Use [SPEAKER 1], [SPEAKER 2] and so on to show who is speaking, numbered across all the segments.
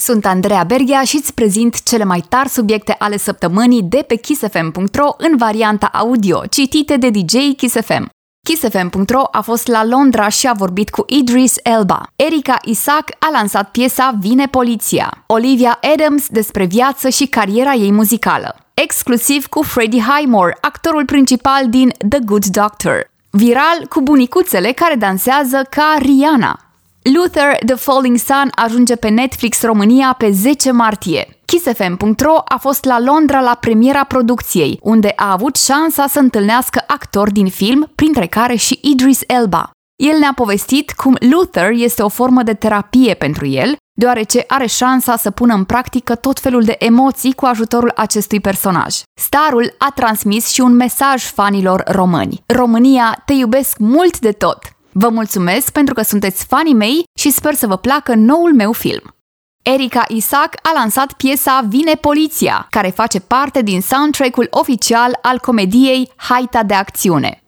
[SPEAKER 1] Sunt Andreea Berghia și îți prezint cele mai tari subiecte ale săptămânii de pe kissfm.ro în varianta audio, citite de DJ KissFM. KissFM.ro a fost la Londra și a vorbit cu Idris Elba. Erika Isaac a lansat piesa Vine Poliția. Olivia Adams despre viață și cariera ei muzicală. Exclusiv cu Freddie Highmore, actorul principal din The Good Doctor. Viral cu bunicuțele care dansează ca Rihanna. Luther, The Falling Sun ajunge pe Netflix România pe 10 martie. KissFM.ro a fost la Londra la premiera producției, unde a avut șansa să întâlnească actori din film, printre care și Idris Elba. El ne-a povestit cum Luther este o formă de terapie pentru el, deoarece are șansa să pună în practică tot felul de emoții cu ajutorul acestui personaj. Starul a transmis și un mesaj fanilor români. România, te iubesc mult de tot! Vă mulțumesc pentru că sunteți fanii mei și sper să vă placă noul meu film. Erika Isaac a lansat piesa Vine Poliția, care face parte din soundtrack-ul oficial al comediei Haita de acțiune.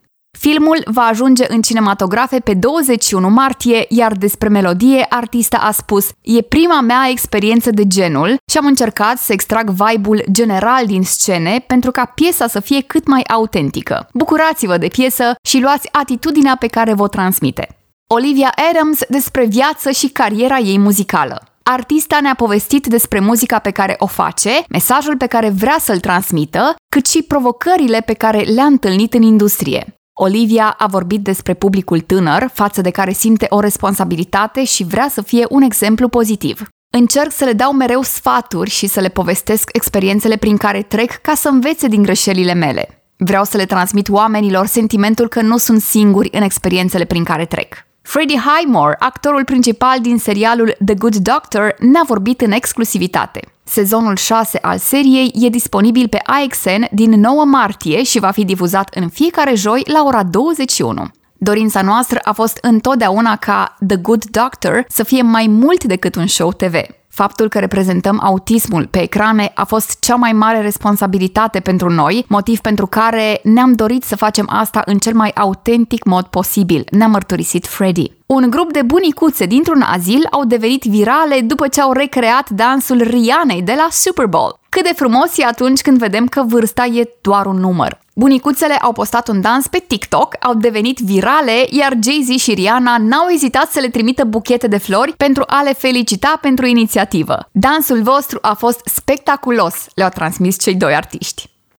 [SPEAKER 1] Filmul va ajunge în cinematografe pe 21 martie, iar despre melodie artista a spus E prima mea experiență de genul și am încercat să extrag vibe-ul general din scene pentru ca piesa să fie cât mai autentică. Bucurați-vă de piesă și luați atitudinea pe care vă transmite. Olivia Adams despre viață și cariera ei muzicală. Artista ne-a povestit despre muzica pe care o face, mesajul pe care vrea să-l transmită, cât și provocările pe care le-a întâlnit în industrie. Olivia a vorbit despre publicul tânăr, față de care simte o responsabilitate și vrea să fie un exemplu pozitiv. Încerc să le dau mereu sfaturi și să le povestesc experiențele prin care trec ca să învețe din greșelile mele. Vreau să le transmit oamenilor sentimentul că nu sunt singuri în experiențele prin care trec. Freddie Highmore, actorul principal din serialul The Good Doctor, ne-a vorbit în exclusivitate. Sezonul 6 al seriei e disponibil pe AXN din 9 martie și va fi difuzat în fiecare joi la ora 21. Dorința noastră a fost întotdeauna ca The Good Doctor să fie mai mult decât un show TV. Faptul că reprezentăm autismul pe ecrane a fost cea mai mare responsabilitate pentru noi, motiv pentru care ne-am dorit să facem asta în cel mai autentic mod posibil, ne-a mărturisit Freddy. Un grup de bunicuțe dintr-un azil au devenit virale după ce au recreat dansul Rianei de la Super Bowl. Cât de frumos e atunci când vedem că vârsta e doar un număr. Bunicuțele au postat un dans pe TikTok, au devenit virale, iar Jay-Z și Rihanna n-au ezitat să le trimită buchete de flori pentru a le felicita pentru inițiativă. Dansul vostru a fost spectaculos, le-au transmis cei doi artiști.